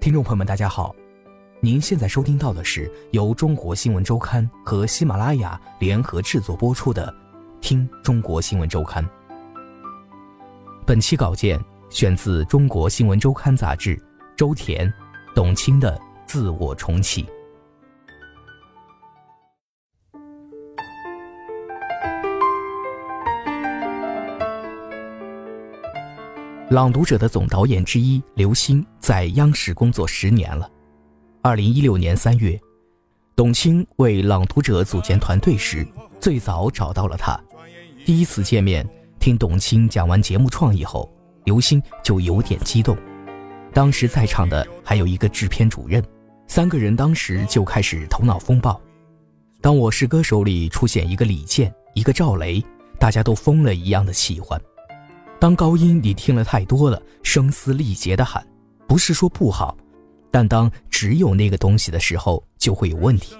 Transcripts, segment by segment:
听众朋友们，大家好，您现在收听到的是由中国新闻周刊和喜马拉雅联合制作播出的《听中国新闻周刊》。本期稿件选自《中国新闻周刊》杂志，周田、董卿的。自我重启。朗读者的总导演之一刘星在央视工作十年了。二零一六年三月，董卿为朗读者组建团队时，最早找到了他。第一次见面，听董卿讲完节目创意后，刘星就有点激动。当时在场的还有一个制片主任。三个人当时就开始头脑风暴。当我是歌手里出现一个李健，一个赵雷，大家都疯了一样的喜欢。当高音你听了太多了，声嘶力竭的喊，不是说不好，但当只有那个东西的时候，就会有问题。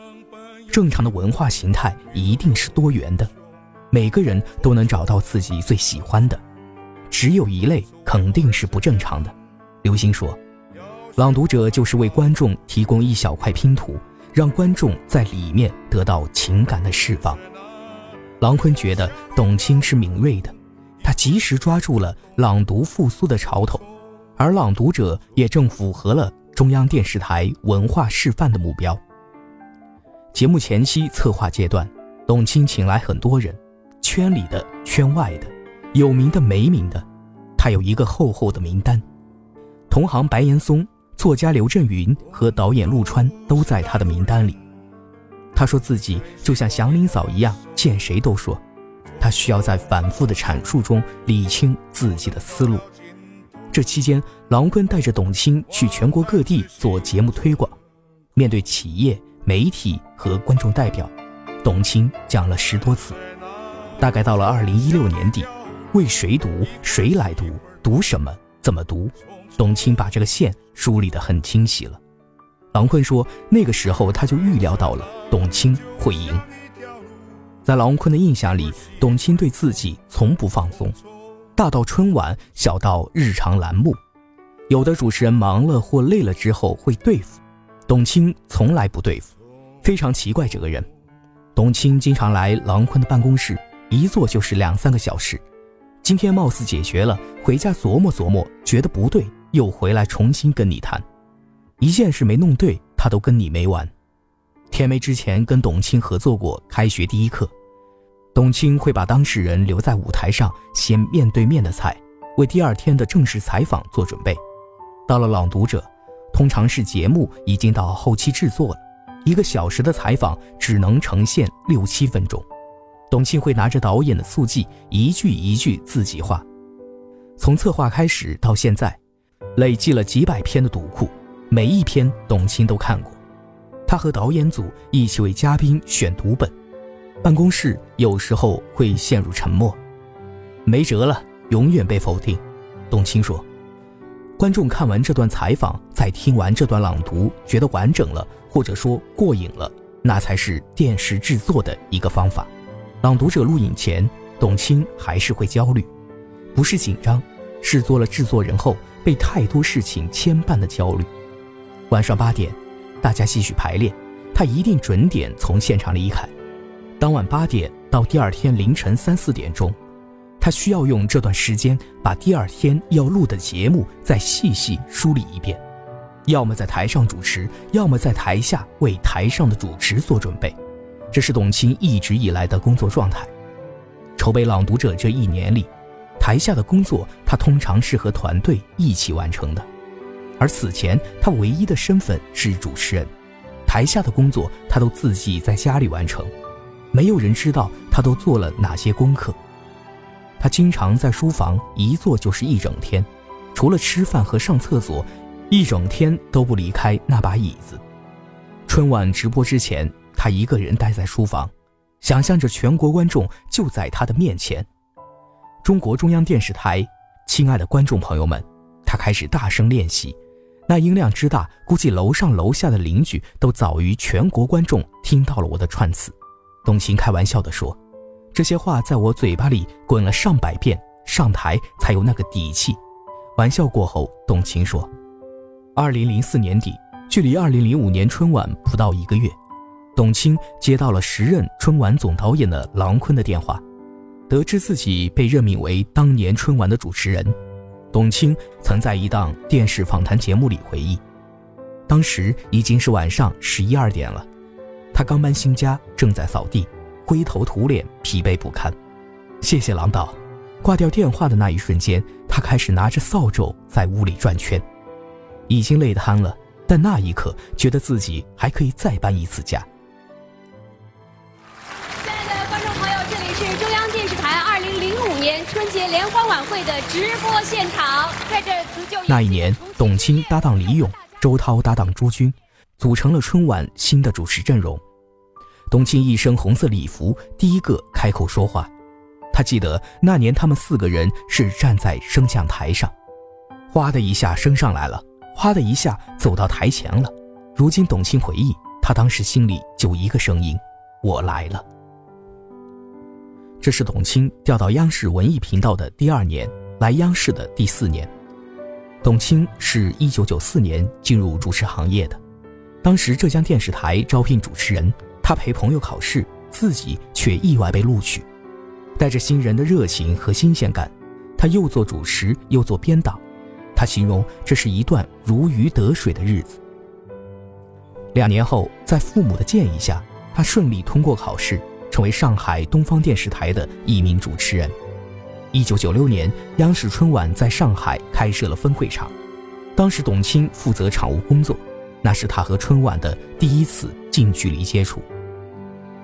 正常的文化形态一定是多元的，每个人都能找到自己最喜欢的，只有一类肯定是不正常的。刘星说。朗读者就是为观众提供一小块拼图，让观众在里面得到情感的释放。郎坤觉得董卿是敏锐的，他及时抓住了朗读复苏的潮头，而朗读者也正符合了中央电视台文化示范的目标。节目前期策划阶段，董卿请来很多人，圈里的、圈外的，有名的、没名的，他有一个厚厚的名单。同行白岩松。作家刘震云和导演陆川都在他的名单里。他说自己就像祥林嫂一样，见谁都说。他需要在反复的阐述中理清自己的思路。这期间，郎坤带着董卿去全国各地做节目推广，面对企业、媒体和观众代表，董卿讲了十多次。大概到了二零一六年底，为谁读？谁来读？读什么？怎么读？董卿把这个线梳理得很清晰了。郎坤说，那个时候他就预料到了董卿会赢。在郎昆的印象里，董卿对自己从不放松，大到春晚，小到日常栏目，有的主持人忙了或累了之后会对付，董卿从来不对付，非常奇怪这个人。董卿经常来郎昆的办公室，一坐就是两三个小时。今天貌似解决了，回家琢磨琢磨，觉得不对。又回来重新跟你谈，一件事没弄对，他都跟你没完。田梅之前跟董卿合作过《开学第一课》，董卿会把当事人留在舞台上，先面对面的采，为第二天的正式采访做准备。到了朗读者，通常是节目已经到后期制作了，一个小时的采访只能呈现六七分钟，董卿会拿着导演的速记，一句一句自己画。从策划开始到现在。累计了几百篇的读库，每一篇董卿都看过。他和导演组一起为嘉宾选读本，办公室有时候会陷入沉默，没辙了，永远被否定。董卿说：“观众看完这段采访，再听完这段朗读，觉得完整了，或者说过瘾了，那才是电视制作的一个方法。朗读者录影前，董卿还是会焦虑，不是紧张，是做了制作人后。”被太多事情牵绊的焦虑。晚上八点，大家继续排练，他一定准点从现场离开。当晚八点到第二天凌晨三四点钟，他需要用这段时间把第二天要录的节目再细细梳理一遍，要么在台上主持，要么在台下为台上的主持做准备。这是董卿一直以来的工作状态。筹备《朗读者》这一年里。台下的工作，他通常是和团队一起完成的，而此前他唯一的身份是主持人，台下的工作他都自己在家里完成，没有人知道他都做了哪些功课。他经常在书房一坐就是一整天，除了吃饭和上厕所，一整天都不离开那把椅子。春晚直播之前，他一个人待在书房，想象着全国观众就在他的面前。中国中央电视台，亲爱的观众朋友们，他开始大声练习，那音量之大，估计楼上楼下的邻居都早于全国观众听到了我的串词。董卿开玩笑地说：“这些话在我嘴巴里滚了上百遍，上台才有那个底气。”玩笑过后，董卿说：“二零零四年底，距离二零零五年春晚不到一个月，董卿接到了时任春晚总导演的郎昆的电话，得知自己被任命为当年春晚的主持人。董卿曾在一档电视访谈节目里回忆，当时已经是晚上十一二点了。”他刚搬新家，正在扫地，灰头土脸，疲惫不堪。谢谢郎导。挂掉电话的那一瞬间，他开始拿着扫帚在屋里转圈，已经累瘫了。但那一刻，觉得自己还可以再搬一次家。亲爱的观众朋友，这里是中央电视台二零零五年春节联欢晚会的直播现场，在这辞旧那一年，董卿搭档李咏，周涛搭档朱军，组成了春晚新的主持阵容。董卿一身红色礼服，第一个开口说话。他记得那年他们四个人是站在升降台上，哗的一下升上来了，哗的一下走到台前了。如今董卿回忆，他当时心里就一个声音：“我来了。”这是董卿调到央视文艺频道的第二年，来央视的第四年。董卿是一九九四年进入主持行业的，当时浙江电视台招聘主持人。他陪朋友考试，自己却意外被录取，带着新人的热情和新鲜感，他又做主持又做编导，他形容这是一段如鱼得水的日子。两年后，在父母的建议下，他顺利通过考试，成为上海东方电视台的一名主持人。一九九六年，央视春晚在上海开设了分会场，当时董卿负责场务工作，那是他和春晚的第一次近距离接触。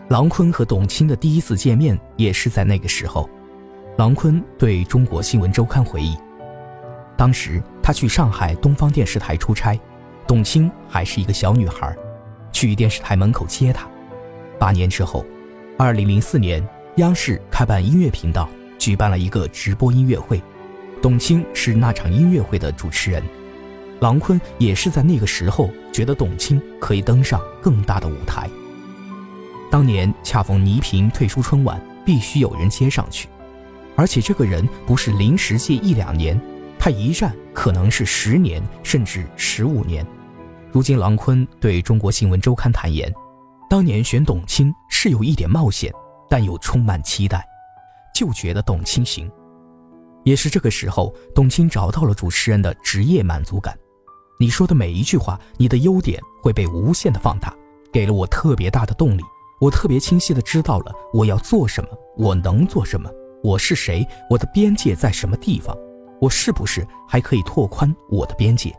郎昆和董卿的第一次见面也是在那个时候。郎昆对中国新闻周刊回忆，当时他去上海东方电视台出差，董卿还是一个小女孩，去电视台门口接她。八年之后，二零零四年，央视开办音乐频道，举办了一个直播音乐会，董卿是那场音乐会的主持人。郎昆也是在那个时候觉得董卿可以登上更大的舞台。当年恰逢倪萍退出春晚，必须有人接上去，而且这个人不是临时借一两年，他一站可能是十年甚至十五年。如今郎昆对中国新闻周刊坦言，当年选董卿是有一点冒险，但又充满期待，就觉得董卿行。也是这个时候，董卿找到了主持人的职业满足感。你说的每一句话，你的优点会被无限的放大，给了我特别大的动力。我特别清晰地知道了我要做什么，我能做什么，我是谁，我的边界在什么地方，我是不是还可以拓宽我的边界？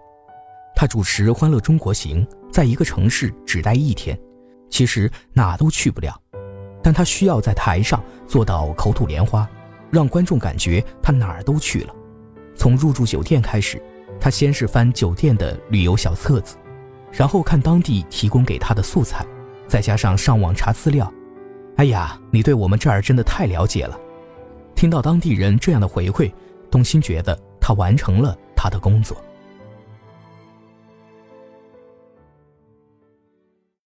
他主持《欢乐中国行》，在一个城市只待一天，其实哪都去不了，但他需要在台上做到口吐莲花，让观众感觉他哪儿都去了。从入住酒店开始，他先是翻酒店的旅游小册子，然后看当地提供给他的素材。再加上上网查资料，哎呀，你对我们这儿真的太了解了。听到当地人这样的回馈，董卿觉得他完成了他的工作。